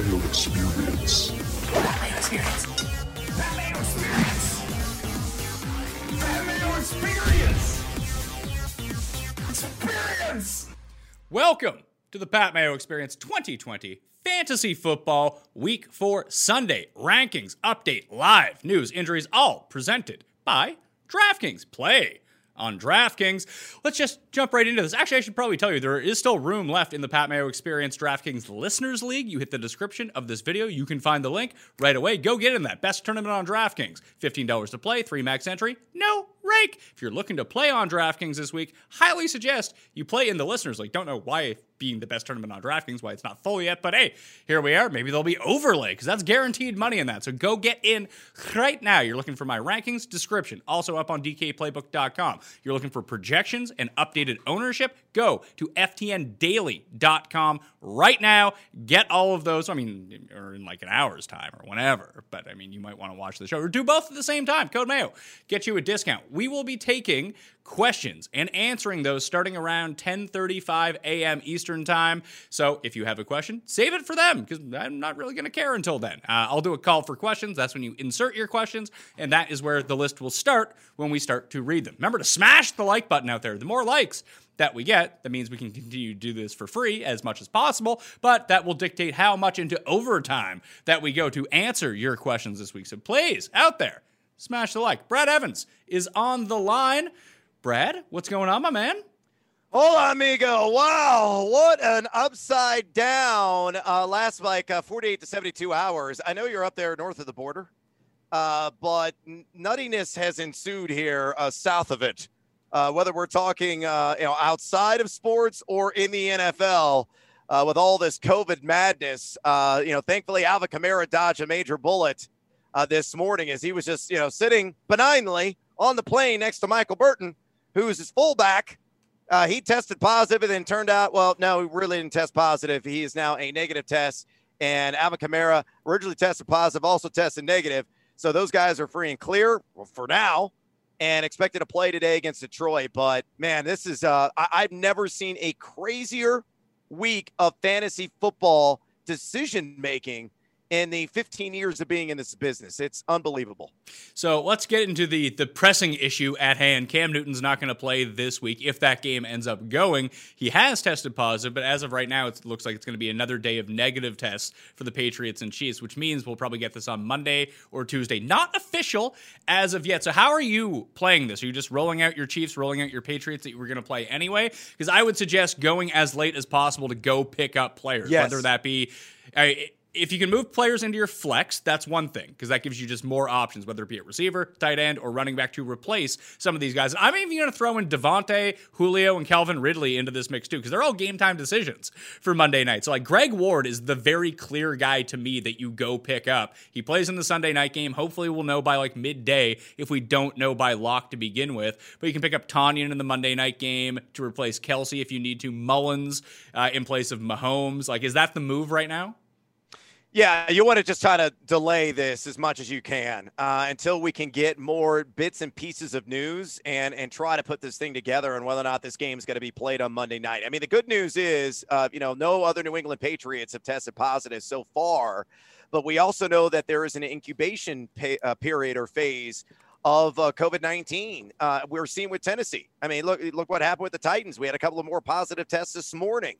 Entering Experience. Mayo Experience. Mayo Experience. Mayo Experience. Experience. Welcome to the Pat Mayo Experience 2020 Fantasy Football Week 4 Sunday Rankings Update Live News Injuries all presented by DraftKings. Play on DraftKings. Let's just jump right into this. Actually, I should probably tell you there is still room left in the Pat Mayo Experience DraftKings Listeners League. You hit the description of this video, you can find the link right away. Go get in that best tournament on DraftKings. $15 to play, 3 max entry, no rake. If you're looking to play on DraftKings this week, highly suggest you play in the Listeners League. Don't know why being the best tournament on DraftKings, why it's not full yet, but hey, here we are. Maybe there'll be overlay because that's guaranteed money in that. So go get in right now. You're looking for my rankings description, also up on DKPlaybook.com. You're looking for projections and updated ownership. Go to FTNDaily.com right now. Get all of those. I mean, or in like an hour's time or whenever. But I mean, you might want to watch the show or do both at the same time. Code Mayo get you a discount. We will be taking questions and answering those starting around 10:35 a.m. Eastern time. So if you have a question, save it for them because I'm not really going to care until then. Uh, I'll do a call for questions. That's when you insert your questions, and that is where the list will start when we start to read them. Remember to smash the like button out there. The more likes that we get, that means we can continue to do this for free as much as possible, but that will dictate how much into overtime that we go to answer your questions this week. So please, out there, smash the like. Brad Evans is on the line. Brad, what's going on, my man? Hola, amigo. Wow, what an upside down uh, last like uh, 48 to 72 hours. I know you're up there north of the border, uh, but nuttiness has ensued here uh, south of it. Uh, whether we're talking uh, you know outside of sports or in the NFL, with all this COVID madness, you know, thankfully Alvin Kamara dodged a major bullet this morning as he was just you know sitting benignly on the plane next to Michael Burton who's his fullback. Uh, he tested positive and then turned out, well, no, he really didn't test positive. He is now a negative test. And Alvin Kamara originally tested positive, also tested negative. So those guys are free and clear for now and expected to play today against Detroit. But man, this is, uh, I- I've never seen a crazier week of fantasy football decision making in the 15 years of being in this business. It's unbelievable. So let's get into the the pressing issue at hand. Cam Newton's not going to play this week if that game ends up going. He has tested positive, but as of right now, it looks like it's going to be another day of negative tests for the Patriots and Chiefs, which means we'll probably get this on Monday or Tuesday. Not official as of yet. So how are you playing this? Are you just rolling out your Chiefs, rolling out your Patriots that you were going to play anyway? Because I would suggest going as late as possible to go pick up players, Yes. whether that be. Uh, if you can move players into your flex, that's one thing because that gives you just more options, whether it be at receiver, tight end, or running back to replace some of these guys. I'm even going to throw in Davante, Julio, and Calvin Ridley into this mix too because they're all game time decisions for Monday night. So like Greg Ward is the very clear guy to me that you go pick up. He plays in the Sunday night game. Hopefully, we'll know by like midday if we don't know by lock to begin with. But you can pick up Tanyan in the Monday night game to replace Kelce if you need to. Mullens uh, in place of Mahomes. Like, is that the move right now? Yeah, you want to just try to delay this as much as you can uh, until we can get more bits and pieces of news and and try to put this thing together and whether or not this game is going to be played on Monday night. I mean, the good news is, uh, you know, no other New England Patriots have tested positive so far, but we also know that there is an incubation pay, uh, period or phase of uh, COVID nineteen. Uh, we're seeing with Tennessee. I mean, look look what happened with the Titans. We had a couple of more positive tests this morning,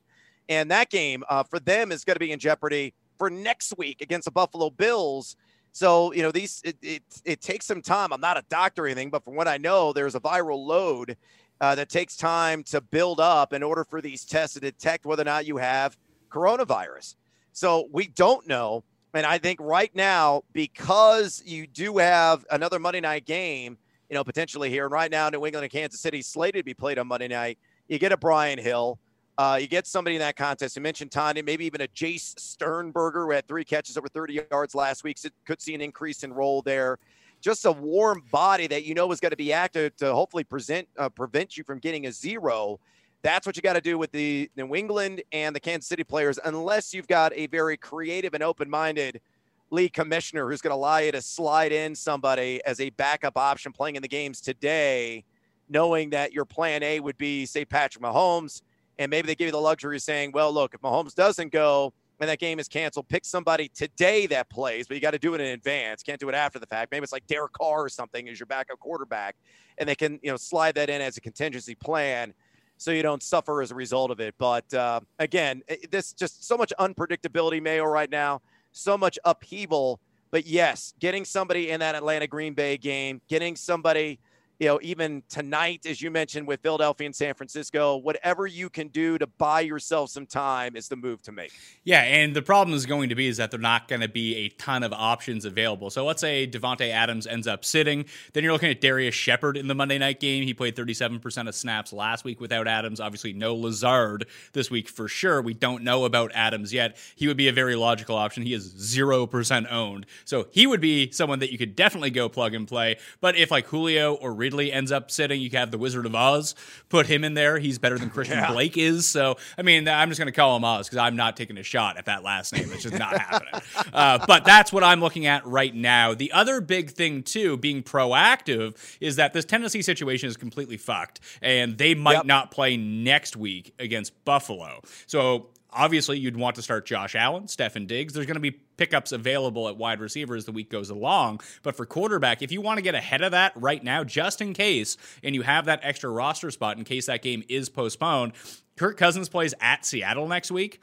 and that game uh, for them is going to be in jeopardy for next week against the Buffalo Bills. So, you know, these it, it, it takes some time. I'm not a doctor or anything, but from what I know, there's a viral load uh, that takes time to build up in order for these tests to detect whether or not you have coronavirus. So we don't know. And I think right now, because you do have another Monday night game, you know, potentially here, and right now, New England and Kansas City slated to be played on Monday night, you get a Brian Hill. Uh, you get somebody in that contest. You mentioned Tanya, maybe even a Jace Sternberger who had three catches over 30 yards last week. So could see an increase in role there. Just a warm body that you know is going to be active to hopefully present uh, prevent you from getting a zero. That's what you got to do with the New England and the Kansas City players, unless you've got a very creative and open-minded league commissioner who's going to allow you to slide in somebody as a backup option playing in the games today, knowing that your plan A would be, say, Patrick Mahomes and maybe they give you the luxury of saying, well, look, if Mahomes doesn't go and that game is canceled, pick somebody today that plays, but you got to do it in advance. Can't do it after the fact. Maybe it's like Derek Carr or something as your backup quarterback, and they can, you know, slide that in as a contingency plan so you don't suffer as a result of it. But uh, again, this just so much unpredictability, Mayo, right now, so much upheaval. But yes, getting somebody in that Atlanta Green Bay game, getting somebody you know, even tonight, as you mentioned with Philadelphia and San Francisco, whatever you can do to buy yourself some time is the move to make. Yeah, and the problem is going to be is that they're not going to be a ton of options available. So let's say Davante Adams ends up sitting, then you're looking at Darrius Shepherd in the Monday night game. He played 37% of snaps last week without Adams. Obviously, no Lazard this week for sure. We don't know about Adams yet. He would be a very logical option. He is 0% owned. So he would be someone that you could definitely go plug and play. But if like Julio or Ridley ends up sitting, you have the Wizard of Oz, put him in there. He's better than Christian Yeah. Blake is. So, I mean, I'm just going to call him Oz because I'm not taking a shot at that last name. It's just not happening. Uh, but that's what I'm looking at right now. The other big thing, too, being proactive, is that this Tennessee situation is completely fucked, and they might Yep. not play next week against Buffalo. So, obviously, you'd want to start Josh Allen, Stefon Diggs. There's going to be pickups available at wide receiver as the week goes along. But for quarterback, if you want to get ahead of that right now, just in case, and you have that extra roster spot in case that game is postponed, Kirk Cousins plays at Seattle next week.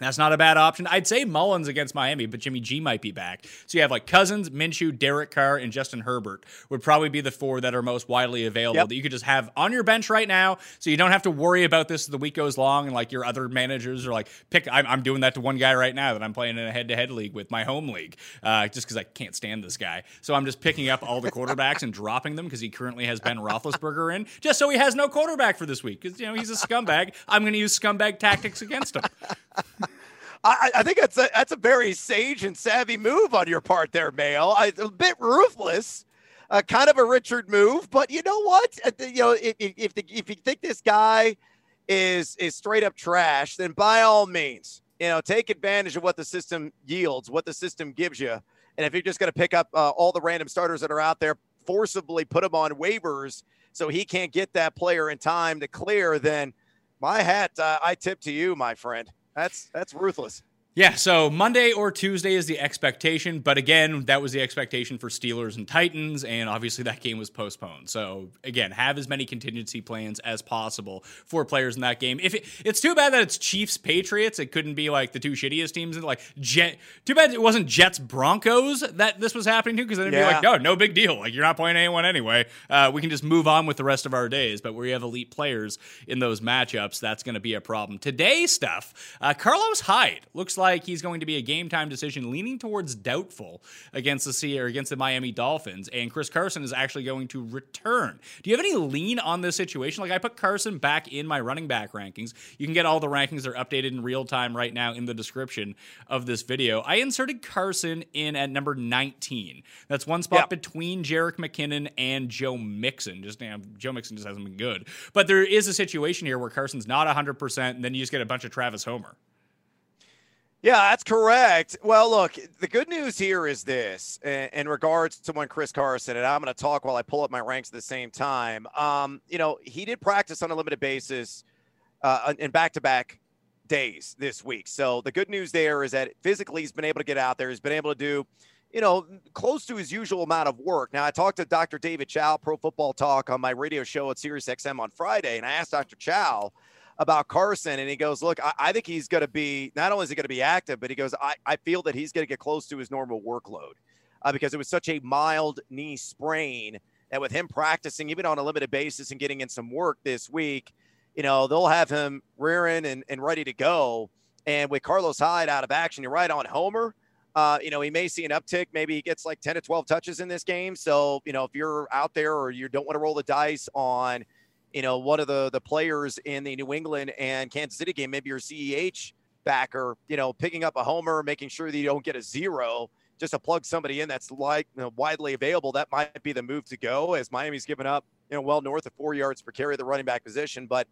That's not a bad option. I'd say Mullens against Miami, but Jimmy G might be back. So you have like Cousins, Minshew, Derek Carr, and Justin Herbert would probably be the four that are most widely available Yep. that you could just have on your bench right now. So you don't have to worry about this as the week goes long. And like your other managers are like, pick. I'm, I'm doing that to one guy right now that I'm playing in a head to head league with my home league, uh, just because I can't stand this guy. So I'm just picking up all the quarterbacks and dropping them because he currently has Ben Roethlisberger in, just so he has no quarterback for this week because you know he's a scumbag. I'm going to use scumbag tactics against him. I, I think that's a that's a very sage and savvy move on your part there, Mayo. I, a bit ruthless, uh, kind of a Richard move, but you know what? Uh, You know, if if if, the, if you think this guy is is straight up trash, then by all means, you know, take advantage of what the system yields, what the system gives you. And if you're just going to pick up uh, all the random starters that are out there, forcibly put them on waivers so he can't get that player in time to clear, then my hat, uh, I tip to you, my friend. That's that's ruthless. Yeah, so Monday or Tuesday is the expectation, but again, that was the expectation for Steelers and Titans, and obviously that game was postponed. So again, have as many contingency plans as possible for players in that game. If it, it's too bad that it's Chiefs Patriots, it couldn't be like the two shittiest teams. Like Jet, too bad it wasn't Jets Broncos that this was happening to, because then it'd Yeah. be like, no, no big deal. Like you're not playing anyone anyway. Uh, we can just move on with the rest of our days. But where you have elite players in those matchups, that's going to be a problem. Today stuff, uh, Carlos Hyde looks like he's going to be a game time decision, leaning towards doubtful against the Sea or against the Miami Dolphins, and Chris Carson is actually going to return. Do you have any lean on this situation? Like I put Carson back in my running back rankings. You can get all the rankings; they're updated in real time right now in the description of this video. I inserted Carson in at number 19. That's one spot Yep. between Jerick McKinnon and Joe Mixon. Just you know, Joe Mixon just hasn't been good, but there is a situation here where Carson's not 100, percent and then you just get a bunch of Travis Homer. Yeah, that's correct. Well, look, the good news here is this in, regards to when Chris Carson, and I'm going to talk while I pull up my ranks at the same time. Um, you know, he did practice on a limited basis uh, in back to back days this week. So the good news there is that physically he's been able to get out there. He's been able to do, you know, close to his usual amount of work. Now, I talked to Dr. David Chao, Pro Football Talk, on my radio show at SiriusXM on Friday, and I asked Dr. Chao about Carson, and he goes, "Look, I, I think he's going to be not only is he going to be active, but he goes, I, I feel that he's going to get close to his normal workload uh, because it was such a mild knee sprain that with him practicing even on a limited basis and getting in some work this week, you know, they'll have him rearing and, and ready to go. And with Carlos Hyde out of action, you're right on Homer. Uh, you know, he may see an uptick. Maybe he gets like 10 to 12 touches in this game. So, you know, if you're out there or you don't want to roll the dice on, you know, one of the the players in the New England and Kansas City game, maybe your CEH backer, you know, picking up a homer, making sure that you don't get a zero, just to plug somebody in that's like you know, widely available. That might be the move to go as Miami's given up, you know, well north of four yards per carry the running back position. But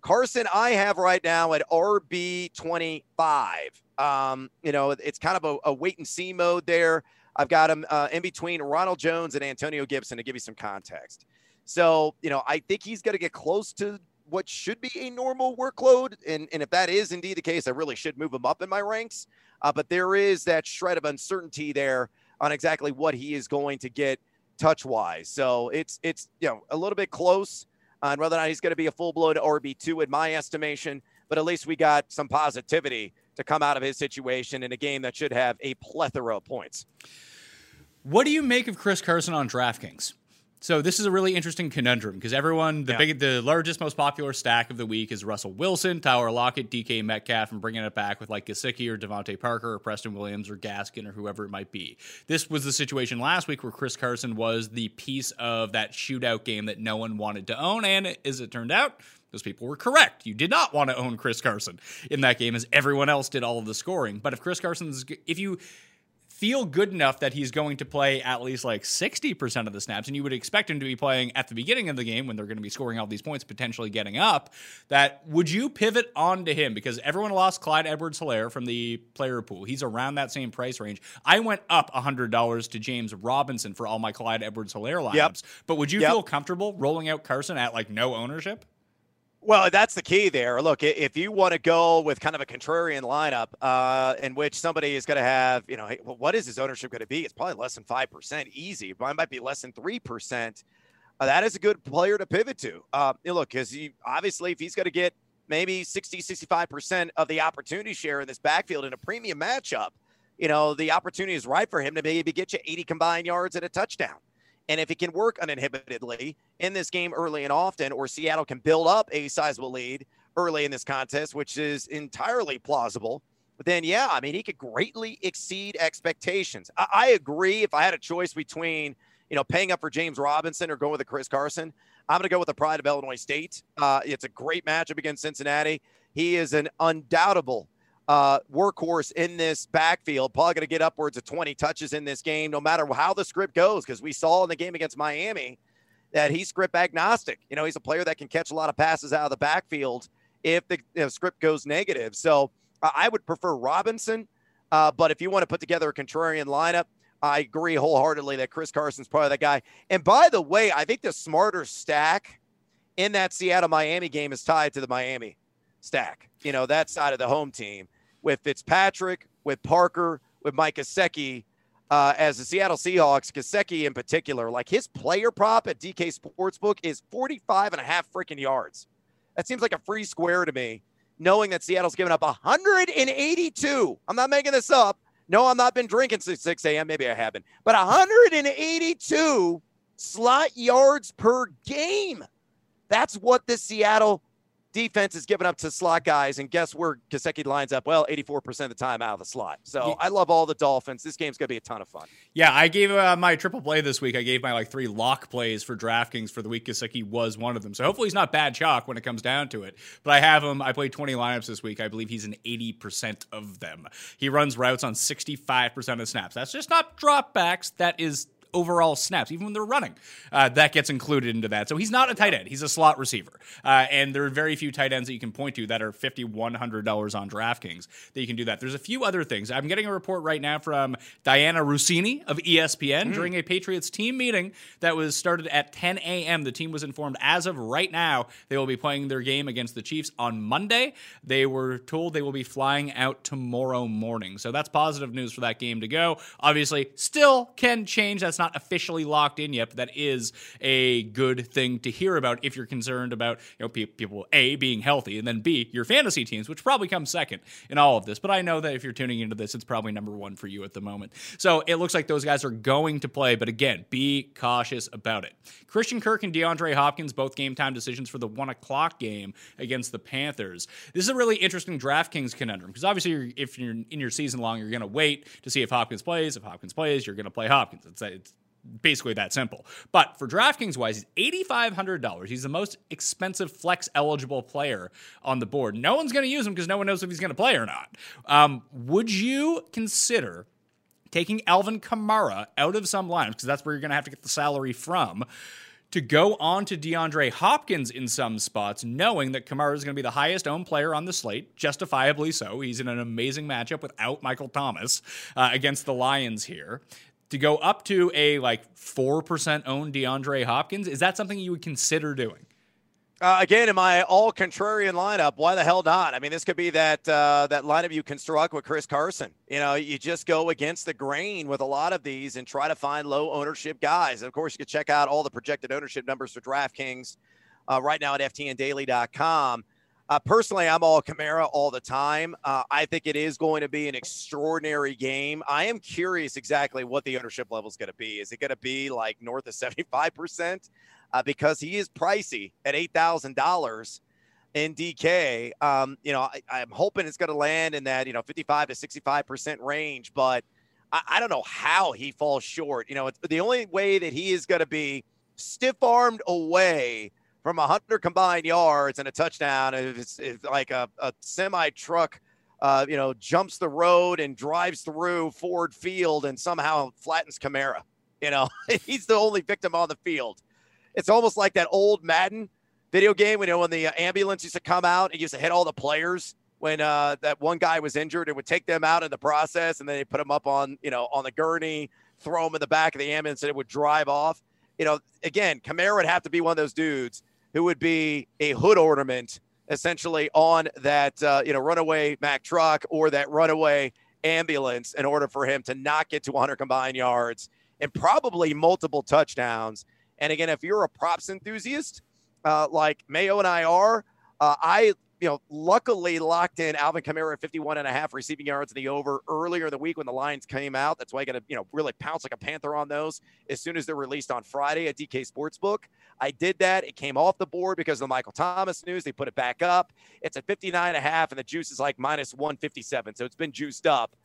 Carson, I have right now at RB twenty five. Um, you know, it's kind of a, a wait and see mode there. I've got him uh, in between Ronald Jones and Antonio Gibson to give you some context. So, you know, I think he's going to get close to what should be a normal workload. And, and if that is indeed the case, I really should move him up in my ranks. Uh, but there is that shred of uncertainty there on exactly what he is going to get touch wise. So it's, it's, you know, a little bit close on whether or not he's going to be a full blown RB2 in my estimation. But at least we got some positivity to come out of his situation in a game that should have a plethora of points. What do you make of Chris Carson on DraftKings? So this is a really interesting conundrum because everyone, the Yeah. big, the largest, most popular stack of the week is Russell Wilson, Tyler Lockett, DK Metcalf, and bringing it back with like Gesicki or DeVante Parker or Preston Williams or Gaskin or whoever it might be. This was the situation last week where Chris Carson was the piece of that shootout game that no one wanted to own, and as it turned out, those people were correct. You did not want to own Chris Carson in that game, as everyone else did all of the scoring. But if Chris Carson's, if you feel good enough that he's going to play at least like 60% of the snaps, and you would expect him to be playing at the beginning of the game when they're going to be scoring all these points, potentially getting up, that would you pivot onto him? Because everyone lost Clyde Edwards Helaire from the player pool. He's around that same price range. I went up $100 to James Robinson for all my Clyde Edwards Helaire lineups. Yep. But would you Yep. feel comfortable rolling out Carson at like no ownership? Well, that's the key there. Look, if you want to go with kind of a contrarian lineup uh, in which somebody is going to have, you know, what is his ownership going to be? It's probably less than 5% easy. Mine might be less than 3%. Uh, that is a good player to pivot to. Uh, you look, because he obviously, if he's going to get maybe 60, 65% of the opportunity share in this backfield in a premium matchup, you know, the opportunity is right for him to maybe get you 80 combined yards and a touchdown. And if he can work uninhibitedly in this game early and often, or Seattle can build up a sizable lead early in this contest, which is entirely plausible, then yeah, I mean, he could greatly exceed expectations. I, I agree. If I had a choice between, you know, paying up for James Robinson or going with a Chris Carson, I'm going to go with the pride of Illinois State. Uh, it's a great matchup against Cincinnati. He is an undoubtable uh, workhorse in this backfield. Probably going to get upwards of 20 touches in this game, no matter how the script goes, because we saw in the game against Miami that he's script agnostic. You know, he's a player that can catch a lot of passes out of the backfield if the script goes negative. So uh, I would prefer Robinson. Uh, but if you want to put together a contrarian lineup, I agree wholeheartedly that Chris Carson's probably that guy. And by the way, I think the smarter stack in that Seattle Miami game is tied to the Miami stack, you know, that side of the home team with Fitzpatrick, with Parker, with Mike Gesicki. Uh, as the Seattle Seahawks, Gesicki in particular, like his player prop at DK Sportsbook is 45 and a half freaking yards. That seems like a free square to me, knowing that Seattle's given up 182. I'm not making this up. No, I'm not been drinking since 6 a.m. Maybe I haven't, but 182 slot yards per game. That's what the Seattle defense is giving up to slot guys. And guess where Gesicki lines up? Well, 84% of the time out of the slot. So Yeah. I love all the Dolphins. This game's going to be a ton of fun. Yeah, I gave uh, my triple play this week. I gave my like three lock plays for DraftKings for the week. Gesicki was one of them. So hopefully he's not bad chalk when it comes down to it. But I have him. I played 20 lineups this week. I believe he's in 80% of them. He runs routes on 65% of the snaps. That's just not dropbacks. That is overall snaps, even when they're running. Uh, that gets included into that. So he's not a tight end. He's a slot receiver. Uh, and there are very few tight ends that you can point to that are fifty one hundred dollars on DraftKings that you can do that. There's a few other things. I'm getting a report right now from Dianna Russini of ESPN during a Patriots team meeting that was started at 10 a.m. The team was informed as of right now they will be playing their game against the Chiefs on Monday. They were told they will be flying out tomorrow morning. So that's positive news for that game to go. Obviously, still can change. That's not officially locked in yet, but that is a good thing to hear about if you're concerned about you know pe- people a being healthy and then b your fantasy teams, which probably comes second in all of this. But I know that if you're tuning into this, it's probably number one for you at the moment. So it looks like those guys are going to play, but again, be cautious about it. Christian Kirk and DeAndre Hopkins both game time decisions for the one o'clock game against the Panthers. This is a really interesting DraftKings conundrum because obviously, you're, if you're in your season long, you're going to wait to see if Hopkins plays. If Hopkins plays, you're going to play Hopkins. It's, it's basically that simple. But for DraftKings wise, he's $8,500. He's the most expensive flex eligible player on the board. No one's going to use him because no one knows if he's going to play or not. Um, would you consider taking Alvin Kamara out of some lineups because that's where you're going to have to get the salary from? To go on to DeAndre Hopkins in some spots, knowing that Kamara is going to be the highest owned player on the slate, justifiably so. He's in an amazing matchup without Michael Thomas uh, against the Lions here to go up to a like 4% owned DeAndre Hopkins, is that something you would consider doing? Uh, again, in my all contrarian lineup, why the hell not? I mean, this could be that uh, that lineup you construct with Chris Carson. You know, you just go against the grain with a lot of these and try to find low ownership guys. Of course, you can check out all the projected ownership numbers for DraftKings uh, right now at ftndaily.com. Uh, personally, I'm all Kamara all the time. Uh, I think it is going to be an extraordinary game. I am curious exactly what the ownership level is going to be. Is it going to be like north of 75%? Uh, because he is pricey at $8,000 in DK. Um, you know, I, I'm hoping it's going to land in that, you know, 55 to 65% range, but I, I don't know how he falls short. You know, the only way that he is going to be stiff armed away from 100 combined yards and a touchdown if it's, if like a, a semi truck uh, you know jumps the road and drives through ford field and somehow flattens Kamara. you know he's the only victim on the field it's almost like that old madden video game you know when the uh, ambulance used to come out and used to hit all the players when uh, that one guy was injured it would take them out in the process and then they put them up on you know on the gurney throw them in the back of the ambulance and it would drive off you know again Kamara would have to be one of those dudes who would be a hood ornament essentially on that uh, you know runaway Mack truck or that runaway ambulance in order for him to not get to 100 combined yards and probably multiple touchdowns. And again, if you're a props enthusiast uh, like Mayo and I are, uh, I you know luckily locked in Alvin Kamara at 51 and a half receiving yards in the over earlier in the week when the lines came out. That's why I got to you know really pounce like a panther on those as soon as they're released on Friday at DK Sportsbook. I did that. It came off the board because of the Michael Thomas news. They put it back up. It's at 59 and a half, and the juice is like minus 157. So it's been juiced up.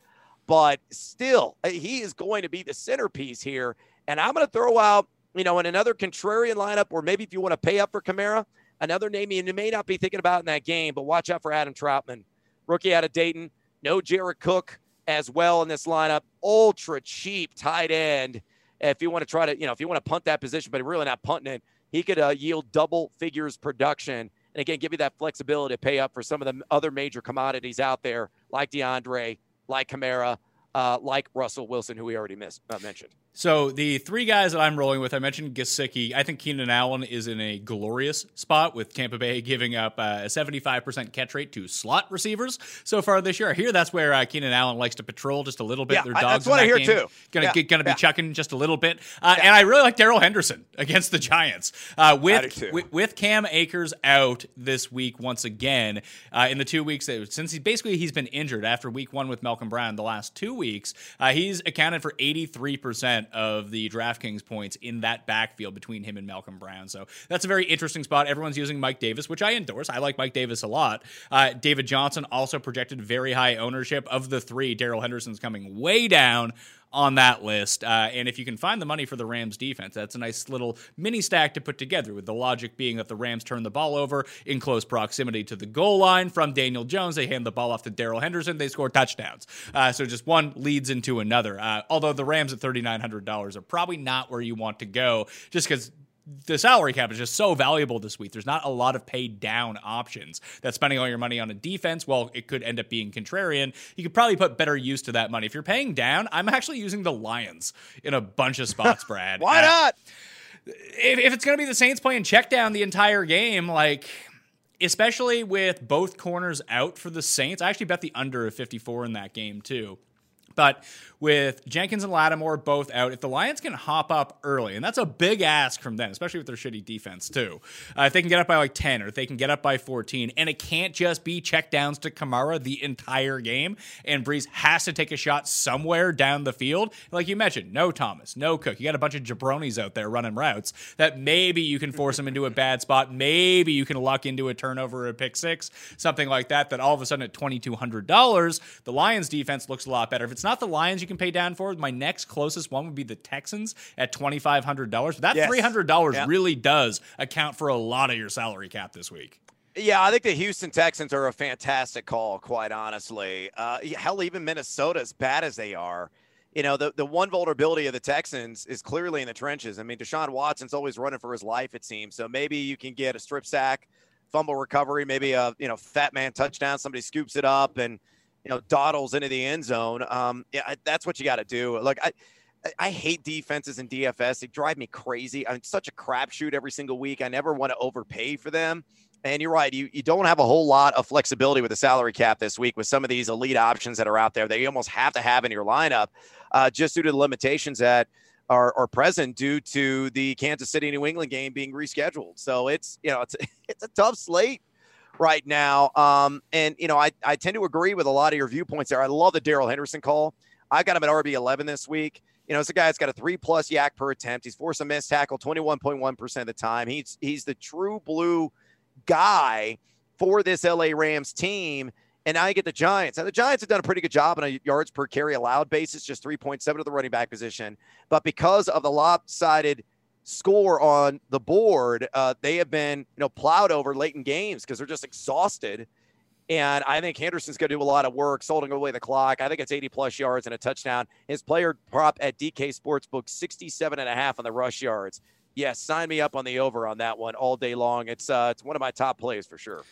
But still, uh, he is going to be the centerpiece here. And I'm going to throw out, you know, in another contrarian lineup, or maybe if you want to pay up for Kamara, another name you may not be thinking about in that game, but watch out for Adam Trautman, rookie out of Dayton. No Jared Cook as well in this lineup. Ultra cheap tight end. If you want to try to, you know, if you want to punt that position, but really not punting it, he could uh, yield double figures production. And again, give you that flexibility to pay up for some of the other major commodities out there, like DeAndre, like Kamara, uh, like Russell Wilson, who we already missed, uh, mentioned. So the three guys that I'm rolling with, I mentioned Gesicki. I think Keenan Allen is in a glorious spot with Tampa Bay giving up uh, a 75% catch rate to slot receivers so far this year. I hear that's where uh, Keenan Allen likes to patrol just a little bit. Yeah, Their I- dogs that's what in I hear game. too. Gonna Yeah, gonna be yeah. chucking just a little bit, uh, and I really like Darrell Henderson against the Giants uh, with, with with Cam Akers out this week once again. Uh, in the two weeks that, since he basically he's been injured after week one with Malcolm Brown, the last two weeks uh, he's accounted for 83 percent of the DraftKings points in that backfield between him and Malcolm Brown. So that's a very interesting spot. Everyone's using Mike Davis, which I endorse. I like Mike Davis a lot. Uh, David Johnson also projected very high ownership of the three. Darrell Henderson's coming way down on that list. Uh, and if you can find the money for the Rams defense, that's a nice little mini stack to put together, with the logic being that the Rams turn the ball over in close proximity to the goal line from Daniel Jones. They hand the ball off to Darrell Henderson. They score touchdowns. Uh, so just one leads into another. Uh, although the Rams at $3,900 are probably not where you want to go, just because the salary cap is just so valuable this week. There's not a lot of paid down options. That spending all your money on a defense, well, it could end up being contrarian. You could probably put better use to that money. If you're paying down, I'm actually using the Lions in a bunch of spots, Brad. Why not? if, if it's going to be the Saints playing check down the entire game, like especially with both corners out for the Saints, I actually bet the under of 54 in that game too. But with Jenkins and Lattimore both out, if the Lions can hop up early, and that's a big ask from them, especially with their shitty defense too. Uh, if they can get up by like 10 or if they can get up by 14, and it can't just be checkdowns to Kamara the entire game, and Brees has to take a shot somewhere down the field. Like you mentioned, no Thomas, no Cook. You got a bunch of jabronis out there running routes that maybe you can force them into a bad spot. Maybe you can luck into a turnover or a pick six, something like that. That all of a sudden at $2,200, the Lions defense looks a lot better. If it's not the Lions you can pay down for, my next closest one would be the Texans at $2,500. That Yes. $300 Yeah. really does account for a lot of your salary cap this week. Yeah, I think the Houston Texans are a fantastic call, quite honestly. Uh, hell, even Minnesota, as bad as they are, you know, the, the one vulnerability of the Texans is clearly in the trenches. I mean, Deshaun Watson's always running for his life, it seems. So maybe you can get a strip sack, fumble recovery, maybe a you know fat man touchdown. Somebody scoops it up and you know dawdles into the end zone. Um, yeah, I- that's what you got to do. Look, I. I- hate defenses in DFS. They drive me crazy. I'm such a crapshoot every single week. I never want to overpay for them. And you're right. You, you don't have a whole lot of flexibility with the salary cap this week with some of these elite options that are out there that you almost have to have in your lineup uh, just due to the limitations that are, are present due to the Kansas City New England game being rescheduled. So it's, you know, it's, it's a tough slate right now. Um, and, you know, I, I tend to agree with a lot of your viewpoints there. I love the Darrell Henderson call. I got him at RB11 this week. You know, it's a guy that's got a three plus yak per attempt. He's forced a missed tackle 21.1% of the time. He's he's the true blue guy for this LA Rams team. And now you get the Giants. Now the Giants have done a pretty good job on a yards per carry allowed basis, just 3.7 to the running back position. But because of the lopsided score on the board, uh, they have been you know plowed over late in games because they're just exhausted. And I think Henderson's going to do a lot of work, holding away the clock. I think it's 80 plus yards and a touchdown. His player prop at DK Sportsbook, 67 and a half on the rush yards. Yes, sign me up on the over on that one all day long. It's uh, it's one of my top plays for sure.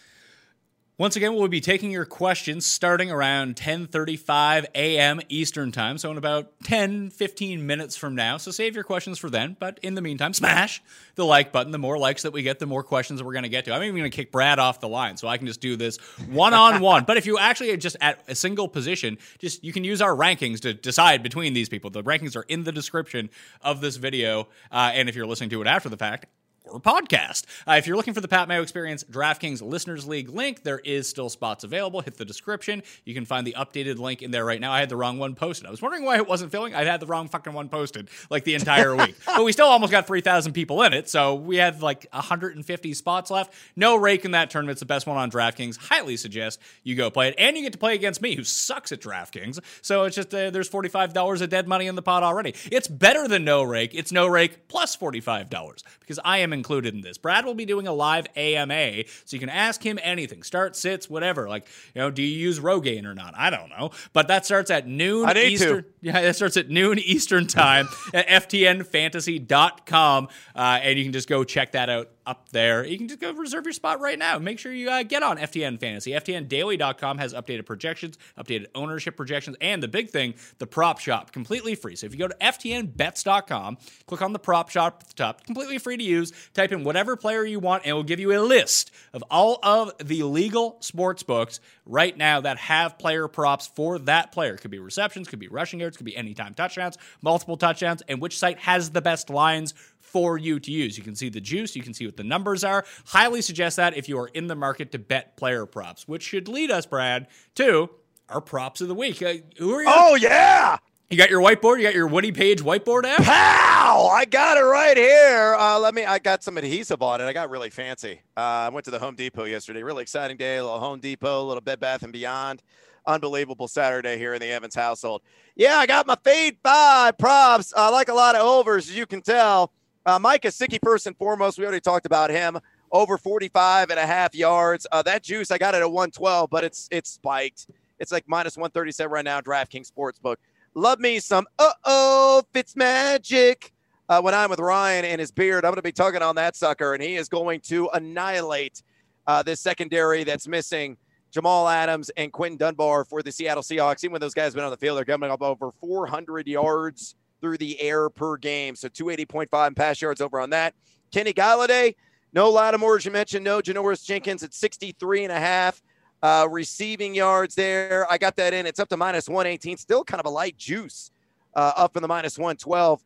Once again, we'll be taking your questions starting around 10:35 a.m. Eastern Time, so in about 10 15 minutes from now. So save your questions for then, but in the meantime, smash the like button. The more likes that we get, the more questions that we're going to get to. I'm even going to kick Brad off the line so I can just do this one-on-one. but if you actually are just at a single position, just you can use our rankings to decide between these people. The rankings are in the description of this video, uh, and if you're listening to it after the fact, or podcast. Uh, if you're looking for the Pat Mayo Experience DraftKings Listeners League link, there is still spots available. Hit the description. You can find the updated link in there right now. I had the wrong one posted. I was wondering why it wasn't filling. I had the wrong fucking one posted like the entire week. but we still almost got 3,000 people in it. So we had like 150 spots left. No rake in that tournament. It's the best one on DraftKings. Highly suggest you go play it. And you get to play against me, who sucks at DraftKings. So it's just, uh, there's $45 of dead money in the pot already. It's better than no rake. It's no rake plus $45 because I am included in this. Brad will be doing a live AMA, so you can ask him anything. Start, sits, whatever. Like, you know, do you use Rogaine or not? I don't know. But that starts at noon I need to. Eastern. Yeah, that starts at noon Eastern time at ftnfantasy.com. Uh, and you can just go check that out up there. You can just go reserve your spot right now. Make sure you uh, get on FTN Fantasy. FTNDaily.com has updated projections, updated ownership projections, and the big thing, the prop shop, completely free. So if you go to FTNBets.com, click on the prop shop at the top, completely free to use. Type in whatever player you want, and it will give you a list of all of the legal sports books right now that have player props for that player. Could be receptions, could be rushing yards, could be anytime touchdowns, multiple touchdowns, and which site has the best lines for you to use. You can see the juice, you can see what the numbers are. Highly suggest that if you are in the market to bet player props, which should lead us, Brad, to our props of the week. Uh, who are you? Oh yeah. You got your whiteboard? You got your Woody Page whiteboard app? Pow! I got it right here. Uh, let me. I got some adhesive on it. I got really fancy. Uh, I went to the Home Depot yesterday. Really exciting day. A little Home Depot, a little Bed Bath and Beyond. Unbelievable Saturday here in the Evans household. Yeah, I got my fade five props. I like a lot of overs, as you can tell. Uh, Mike Gesicki, first and foremost. We already talked about him. Over 45 and a half yards. Uh, that juice, I got it at 112, but it's it's spiked. It's like minus 137 right now. DraftKings Sportsbook. Love me some uh oh Fitz magic. Uh, when I'm with Ryan and his beard, I'm going to be tugging on that sucker, and he is going to annihilate uh, this secondary that's missing Jamal Adams and Quinton Dunbar for the Seattle Seahawks. Even when those guys have been on the field, they're coming up over 400 yards through the air per game. So 280.5 pass yards over on that. Kenny Golladay, no Lattimore, as you mentioned, no Janoris Jenkins at 63 and a half. Uh, receiving yards there. I got that in. It's up to minus 118. Still kind of a light juice uh, up in the minus 112.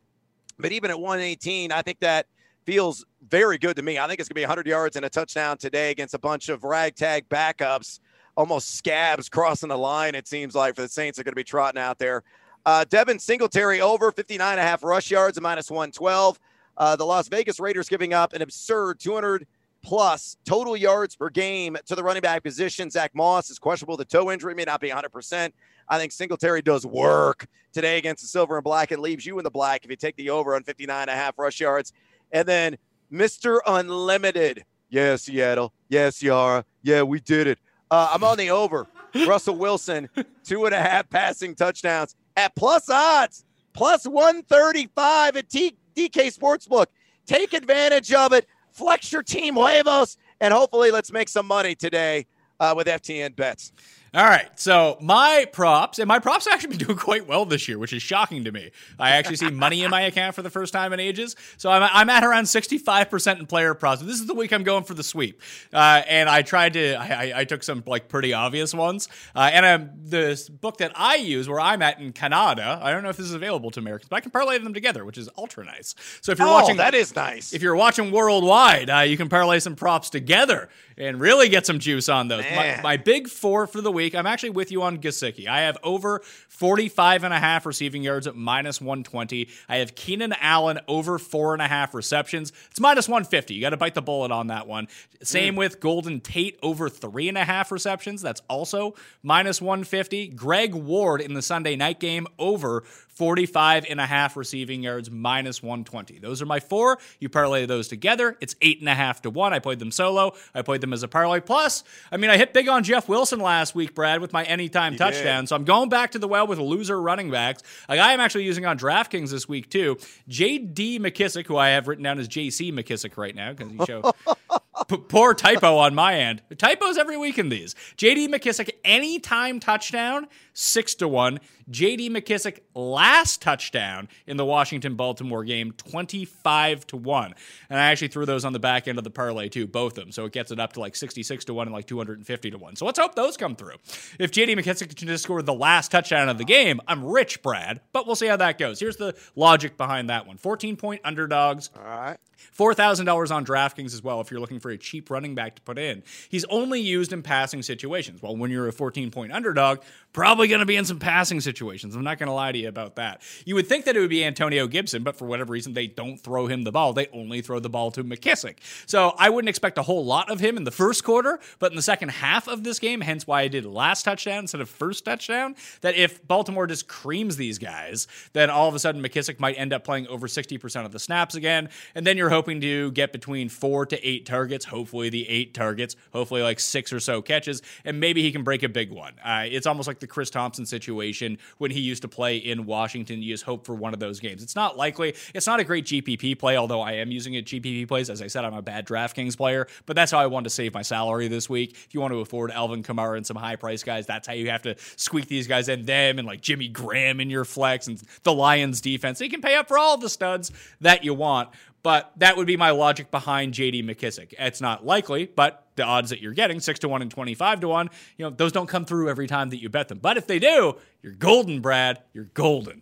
But even at 118, I think that feels very good to me. I think it's going to be 100 yards and a touchdown today against a bunch of ragtag backups, almost scabs crossing the line, it seems like, for the Saints are going to be trotting out there. Uh, Devin Singletary over 59 and a half rush yards, minus 112. Uh, the Las Vegas Raiders giving up an absurd 200 plus total yards per game to the running back position. Zach Moss is questionable. The toe injury may not be 100%. I think Singletary does work today against the silver and black and leaves you in the black if you take the over on 59 and a half rush yards. And then Mr. Unlimited. Yeah, Seattle. Yeah, Ciara. Yeah, we did it. Uh, I'm on the over. Russell Wilson, two and a half passing touchdowns at plus odds, plus 135 at T- DK Sportsbook. Take advantage of it. Flex your team huevos, and hopefully let's make some money today uh, with FTN bets. All right, so my props, and my props have actually been doing quite well this year, which is shocking to me. I actually see money in my account for the first time in ages. So I'm, I'm at around 65% in player props. This is the week I'm going for the sweep. Uh, and I tried to, I, I, took some like pretty obvious ones. Uh, and um, the book that I use, where I'm at in Canada, I don't know if this is available to Americans, but I can parlay them together, which is ultra nice. So if you're oh, watching, that is nice. If you're watching worldwide, uh, you can parlay some props together and really get some juice on those. My, my, big four for the week, I'm actually with you on Gesicki. I have over 45 and a half receiving yards at minus 120. I have Keenan Allen over four and a half receptions. It's minus 150. You got to bite the bullet on that one. Same mm. with Golden Tate over three and a half receptions. That's also minus 150. Greg Ward in the Sunday night game over 45 and a half receiving yards, minus 120. Those are my four. You parlay those together. It's eight and a half to one. I played them solo. I played them as a parlay. Plus, I mean, I hit big on Jeff Wilson last week, Brad, with my anytime you touchdown. Did. So I'm going back to the well with loser running backs. A guy I'm actually using on DraftKings this week, too. J.D. McKissic, who I have written down as J.C. McKissic right now because he showed. P- poor typo on my end. Typos every week in these. JD McKissic, anytime touchdown, six to one. JD McKissic last touchdown in the Washington Baltimore game, 25 to one. And I actually threw those on the back end of the parlay too, both of them. So it gets it up to like 66 to one and like 250 to one. So let's hope those come through. If JD McKissic can just score the last touchdown of the game, I'm rich, Brad. But we'll see how that goes. Here's the logic behind that one 14 point underdogs. All right. $4,000 on DraftKings as well if you're looking for a cheap running back to put in. He's only used in passing situations. Well, when you're a 14 point underdog, probably going to be in some passing situations. I'm not going to lie to you about that. You would think that it would be Antonio Gibson, but for whatever reason, they don't throw him the ball. They only throw the ball to McKissic. So I wouldn't expect a whole lot of him in the first quarter, but in the second half of this game, hence why I did last touchdown instead of first touchdown, that if Baltimore just creams these guys, then all of a sudden McKissic might end up playing over 60% of the snaps again. And then you're hoping to get between four to eight targets, hopefully the eight targets, hopefully like six or so catches, and maybe he can break a big one. Uh, it's almost like the Chris Thompson situation when he used to play in Washington. You just hope for one of those games. It's not likely. It's not a great GPP play, although I am using it GPP plays. As I said, I'm a bad DraftKings player, but that's how I wanted to save my salary this week. If you want to afford Alvin Kamara and some high price guys, that's how you have to squeak these guys in. Them and like Jimmy Graham in your flex and the Lions defense. You can pay up for all the studs that you want. But that would be my logic behind JD McKissic. It's not likely, but the odds that you're getting, six to one and 25 to one, you know, those don't come through every time that you bet them. But if they do, you're golden, Brad. You're golden.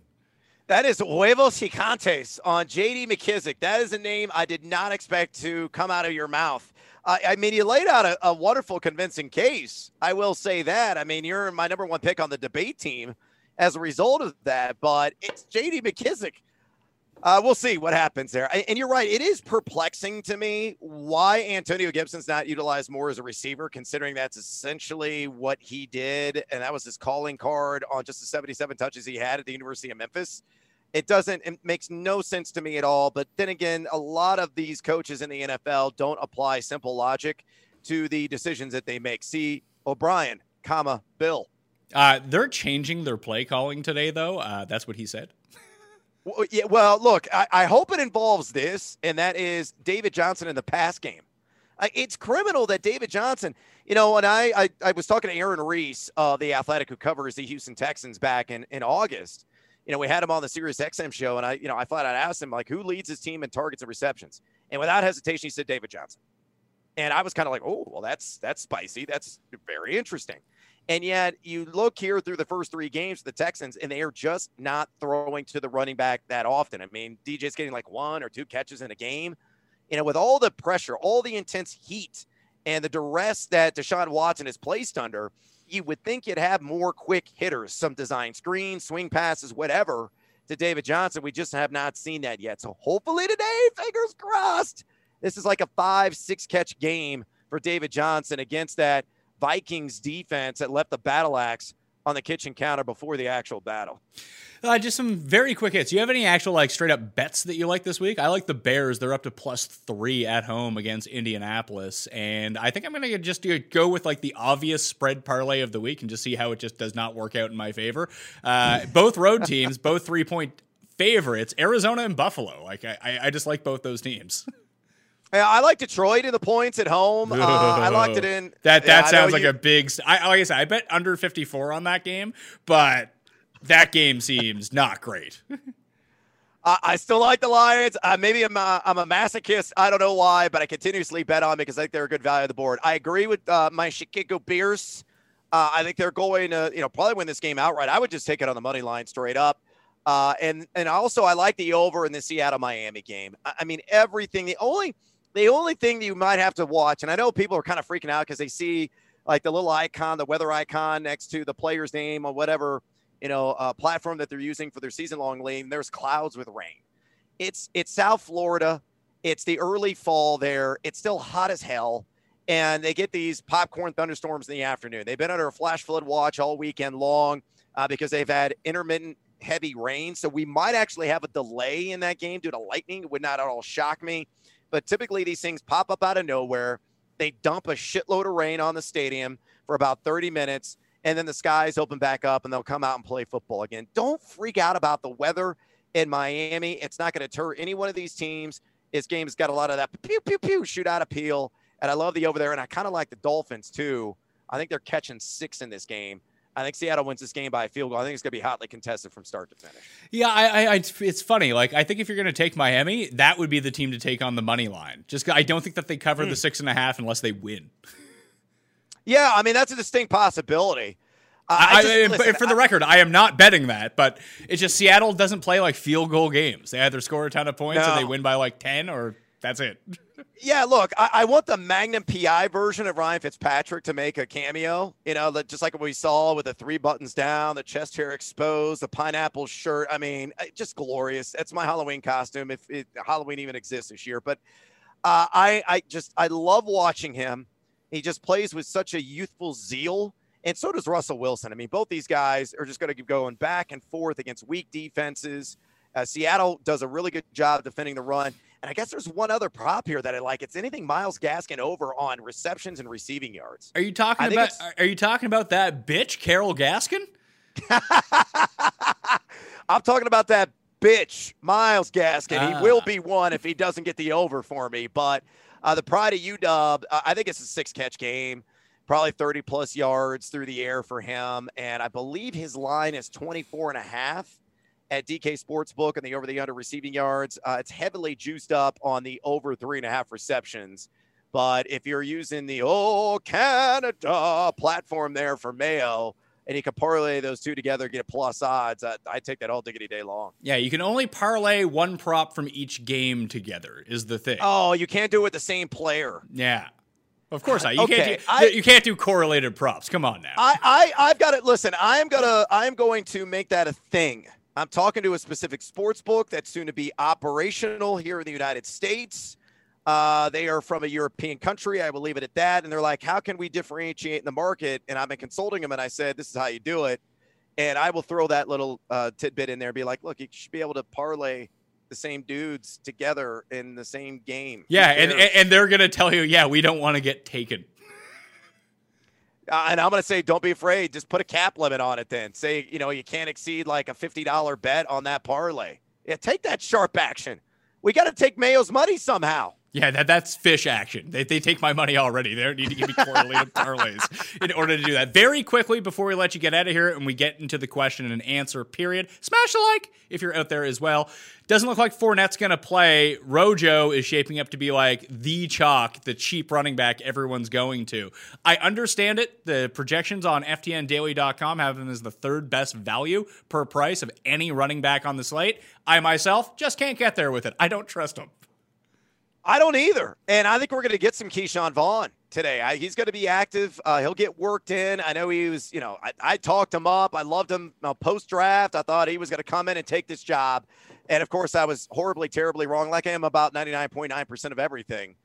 That is huevos gigantes on JD McKissic. That is a name I did not expect to come out of your mouth. Uh, I mean, you laid out a, a, wonderful, convincing case. I will say that. I mean, you're my number one pick on the debate team as a result of that, but it's JD McKissic. Uh, we'll see what happens there. And you're right. It is perplexing to me why Antonio Gibson's not utilized more as a receiver, considering that's essentially what he did. And that was his calling card on just the 77 touches he had at the University of Memphis. It doesn't, it makes no sense to me at all. But then again, a lot of these coaches in the NFL don't apply simple logic to the decisions that they make. See, O'Brien, comma, Bill. Uh, they're changing their play calling today, though. Uh, that's what he said. Well, yeah, well look, I, I, hope it involves this, and that is David Johnson in the pass game. it's criminal that David Johnson, you know, and I, I, I was talking to Aaron Reiss, uh, the athletic who covers the Houston Texans back in, in August. You know, we had him on the Sirius XM show, and I, you know, I flat out asked him, like, who leads his team in targets and receptions? And without hesitation, he said David Johnson. And I was kind of like, oh, well, that's that's spicy. That's very interesting. And yet you look here through the first three games the Texans, and they are just not throwing to the running back that often. I mean, DJ's getting like one or two catches in a game. You know, with all the pressure, all the intense heat, and the duress that Deshaun Watson is placed under, you would think you'd have more quick hitters, some design screens, swing passes, whatever, to David Johnson. We just have not seen that yet. So hopefully today, fingers crossed, this is like a five, six catch game for David Johnson against that Vikings defense that left the battle axe on the kitchen counter before the actual battle. Uh, just some very quick hits. Do you have any actual like straight up bets that you like this week? I like the Bears. They're up to plus three at home against Indianapolis, and I think I'm gonna just go with like the obvious spread parlay of the week and just see how it just does not work out in my favor. Uh, both road teams, both three point favorites, Arizona and Buffalo. Like I, I just like both those teams. I like Detroit in the points at home. Uh, I locked it in. That that yeah, sounds like you, a big. I, like I said, I bet under 54 on that game, but that game seems not great. uh, I still like the Lions. Uh, maybe I'm a, I'm a masochist. I don't know why, but I continuously bet on them because I think they're a good value of the board. I agree with uh, my Chicago Bears. Uh, I think they're going to, you know, probably win this game outright. I would just take it on the money line straight up. Uh, and and also I like the over in the Seattle Miami game. I, I mean everything. The only the only thing that you might have to watch, and I know people are kind of freaking out because they see like the little icon, the weather icon next to the player's name or whatever, you know, uh, platform that they're using for their season long league. There's clouds with rain. It's it's South Florida. It's the early fall there. It's still hot as hell. And they get these popcorn thunderstorms in the afternoon. They've been under a flash flood watch all weekend long uh, because they've had intermittent heavy rain. So we might actually have a delay in that game due to lightning. It would not at all shock me. But typically, these things pop up out of nowhere. They dump a shitload of rain on the stadium for about 30 minutes, and then the skies open back up and they'll come out and play football again. Don't freak out about the weather in Miami. It's not going to deter any one of these teams. This game's got a lot of that pew, pew, pew, shoot out appeal. And I love the over there. And I kind of like the Dolphins too. I think they're catching six in this game. I think Seattle wins this game by a field goal. I think it's going to be hotly contested from start to finish. Yeah, I, I, it's funny. Like, I think if you're going to take Miami, that would be the team to take on the money line. Just, I don't think that they cover mm. the hmm. six and a half unless they win. yeah, I mean that's a distinct possibility. Uh, I, I just, listen, for the record, I am not betting that, but it's just Seattle doesn't play like field goal games. They either score a ton of points no. or they win by like ten, or that's it. Yeah, look, I, I, want the Magnum PI version of Ryan Fitzpatrick to make a cameo. You know, just like what we saw with the three buttons down, the chest hair exposed, the pineapple shirt. I mean, just glorious. That's my Halloween costume if, if Halloween even exists this year. But uh, I, I just, I love watching him. He just plays with such a youthful zeal. And so does Russell Wilson. I mean, both these guys are just going to keep going back and forth against weak defenses. Uh, Seattle does a really good job defending the run. And I guess there's one other prop here that I like. It's anything Myles Gaskin over on receptions and receiving yards. Are you talking about? Are you talking about that bitch, Carol Gaskin? I'm talking about that bitch, Myles Gaskin. Ah. He will be one if he doesn't get the over for me. But uh, the pride of UW, uh, I think it's a six catch game, probably 30 plus yards through the air for him. And I believe his line is 24 and a half at DK Sportsbook and the over the under receiving yards. Uh, it's heavily juiced up on the over three and a half receptions. But if you're using the Oh Canada platform there for Mayo, and you can parlay those two together, get plus odds. I, I take that all diggity day long. Yeah, you can only parlay one prop from each game together. Is the thing. Oh, you can't do it with the same player. Yeah. Of course not. You Okay, can't do I- you can't do correlated props. Come on now. I, I I've got it. Listen, I am gonna I am going to make that a thing. I'm talking to a specific sports book that's soon to be operational here in the United States. Uh, they are from a European country. I will leave it at that. And they're like, how can we differentiate in the market? And I've been consulting them, and I said, this is how you do it. And I will throw that little uh, tidbit in there and be like, look, you should be able to parlay the same dudes together in the same game. Yeah, and, and they're gonna tell you, yeah, we don't want to get taken. Uh, and I'm going to say, don't be afraid. Just put a cap limit on it then. Say, you know, you can't exceed like a $50 bet on that parlay. Yeah, take that sharp action. We got to take Mayo's money somehow. Yeah, that that's fish action. They, they take my money already. They don't need to give me correlated parlays in order to do that. Very quickly before we let you get out of here and we get into the question and answer period, smash a like if you're out there as well. Doesn't look like Fournette's going to play. Rojo is shaping up to be like the chalk, the cheap running back everyone's going to. I understand it. The projections on FTNDaily.com have him as the third best value per price of any running back on the slate. I myself just can't get there with it. I don't trust him. I don't either. And I think we're going to get some Ke'Shawn Vaughn today. I, he's going to be active. Uh, he'll get worked in. I know he was, you know, I, I talked him up. I loved him uh, post draft. I thought he was going to come in and take this job. And of course, I was horribly, terribly wrong, like I am about 99.9% of everything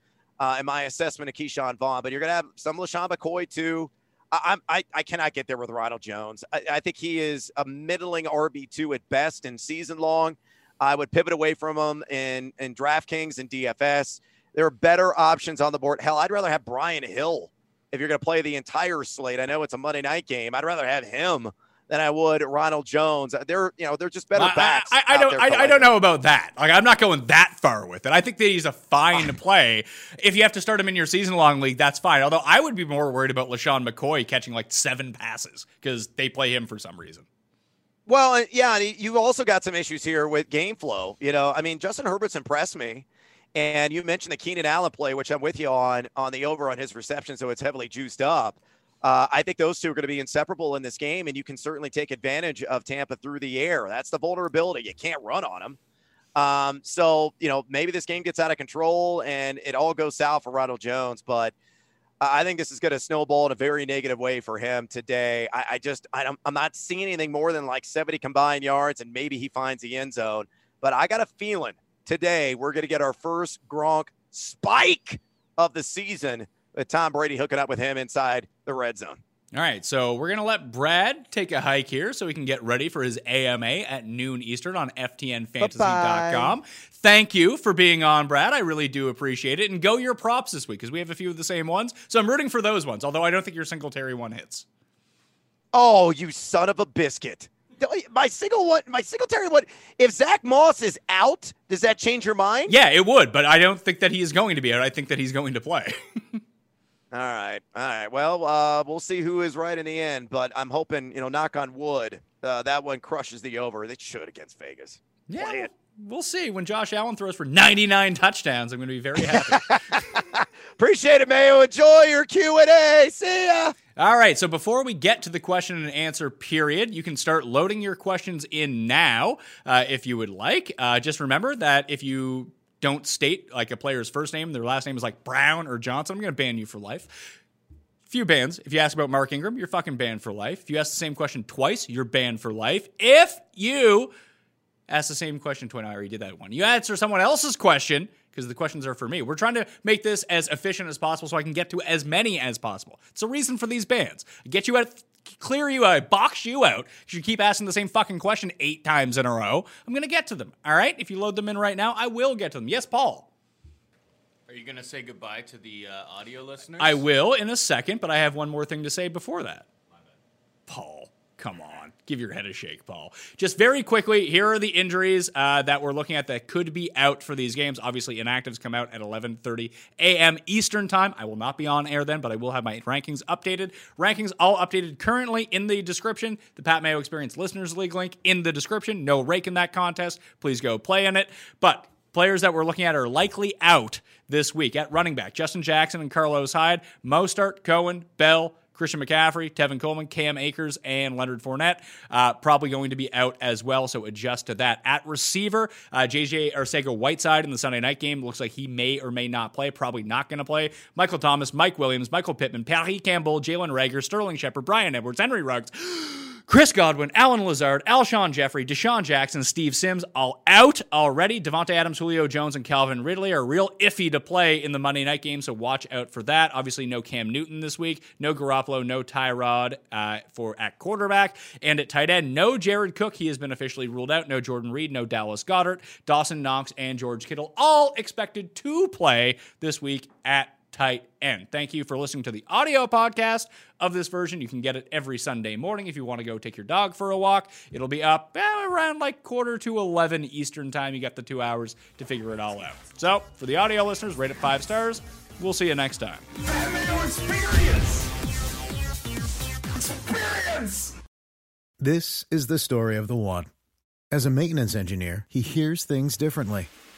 uh, in my assessment of Ke'Shawn Vaughn. But you're going to have some LeSean McCoy too. I, I, I cannot get there with Ronald Jones. I, I think he is a middling RB2 at best in season long. I would pivot away from him in, in DraftKings and DFS. There are better options on the board. Hell, I'd rather have Brian Hill if you're going to play the entire slate. I know it's a Monday night game. I'd rather have him than I would Ronald Jones. They're you know they're just better backs. I, I, I don't. I, I don't know about that. Like, I'm not going that far with it. I think that he's a fine play. If you have to start him in your season long league, that's fine. Although I would be more worried about LeSean McCoy catching like seven passes because they play him for some reason. Well, yeah, you also got some issues here with game flow. You know, I mean, Justin Herbert's impressed me, and you mentioned the Keenan Allen play, which I'm with you on on the over on his reception, so it's heavily juiced up. Uh, I think those two are going to be inseparable in this game, and you can certainly take advantage of Tampa through the air. That's the vulnerability. You can't run on them. Um, so, you know, maybe this game gets out of control and it all goes south for Ronald Jones, but I think this is going to snowball in a very negative way for him today. I, I just, I I'm not seeing anything more than like 70 combined yards, and maybe he finds the end zone. But I got a feeling today we're going to get our first Gronk spike of the season with Tom Brady hooking up with him inside the red zone. All right, so we're gonna let Brad take a hike here so he can get ready for his AMA at noon Eastern on FTNFantasy.com. Thank you for being on, Brad. I really do appreciate it. And go your props this week because we have a few of the same ones. So I'm rooting for those ones. Although I don't think your Singletary one hits. Oh, you son of a biscuit. My single one, my Singletary one. If Zack Moss is out, does that change your mind? Yeah, it would, but I don't think that he is going to be out. I think that he's going to play. All right, all right. Well, uh, we'll see who is right in the end, but I'm hoping, you know, knock on wood, uh, that one crushes the over. They should against Vegas. It. We'll see. When Josh Allen throws for 99 touchdowns, I'm going to be very happy. Appreciate it, Mayo. Enjoy your Q and A. See ya. All right, so before we get to the question and answer period, you can start loading your questions in now uh, if you would like. Uh, just remember that if you don't state like a player's first name, their last name is like Brown or Johnson, I'm going to ban you for life. Few bans. If you ask about Mark Ingram, you're fucking banned for life. If you ask the same question twice, you're banned for life. If you ask the same question twice, I already did that one. You answer someone else's question because the questions are for me. We're trying to make this as efficient as possible so I can get to as many as possible. It's a reason for these bans. I get you out, clear you out, box you out you keep asking the same fucking question eight times in a row. I'm going to get to them. All right? If you load them in right now, I will get to them. Yes, Paul. Are you going to say goodbye to the uh, audio listeners? I will in a second, but I have one more thing to say before that. Paul. Come on, give your head a shake, Paul. Just very quickly, here are the injuries uh, that we're looking at that could be out for these games. Obviously, inactives come out at 11:30 a.m. Eastern time. I will not be on air then, but I will have my rankings updated. Rankings all updated currently in the description. The Pat Mayo Experience Listeners League link in the description. No rake in that contest. Please go play in it. But Players that we're looking at are likely out this week at running back. Justin Jackson and Carlos Hyde, Mostert, Cohen, Bell, Christian McCaffrey, Tevin Coleman, Cam Akers, and Leonard Fournette uh, probably going to be out as well. So adjust to that. At receiver, uh, JJ Arcega Whiteside in the Sunday night game looks like he may or may not play. Probably not going to play. Michael Thomas, Mike Williams, Michael Pittman, Parris Campbell, Jalen Reagor, Sterling Shepard, Bryan Edwards, Henry Ruggs. Chris Godwin, Allen Lazard, Alshon Jeffery, DeSean Jackson, Steve Sims all out already. Davante Adams, Julio Jones, and Calvin Ridley are real iffy to play in the Monday night game, so watch out for that. Obviously, no Cam Newton this week, no Garoppolo, no Tyrod uh, for at quarterback, and at tight end, no Jared Cook. He has been officially ruled out. No Jordan Reed, no Dallas Goedert, Dawson Knox, and George Kittle all expected to play this week at tight end. Thank you for listening to the audio podcast of this version. You can get it every Sunday morning if you want to go take your dog for a walk. It'll be up eh, around like quarter to 11 Eastern time. You got the two hours to figure it all out. So, for the audio listeners, rate it five stars. We'll see you next time. Experience. Experience. This is the story of the one. As a maintenance engineer, he hears things differently.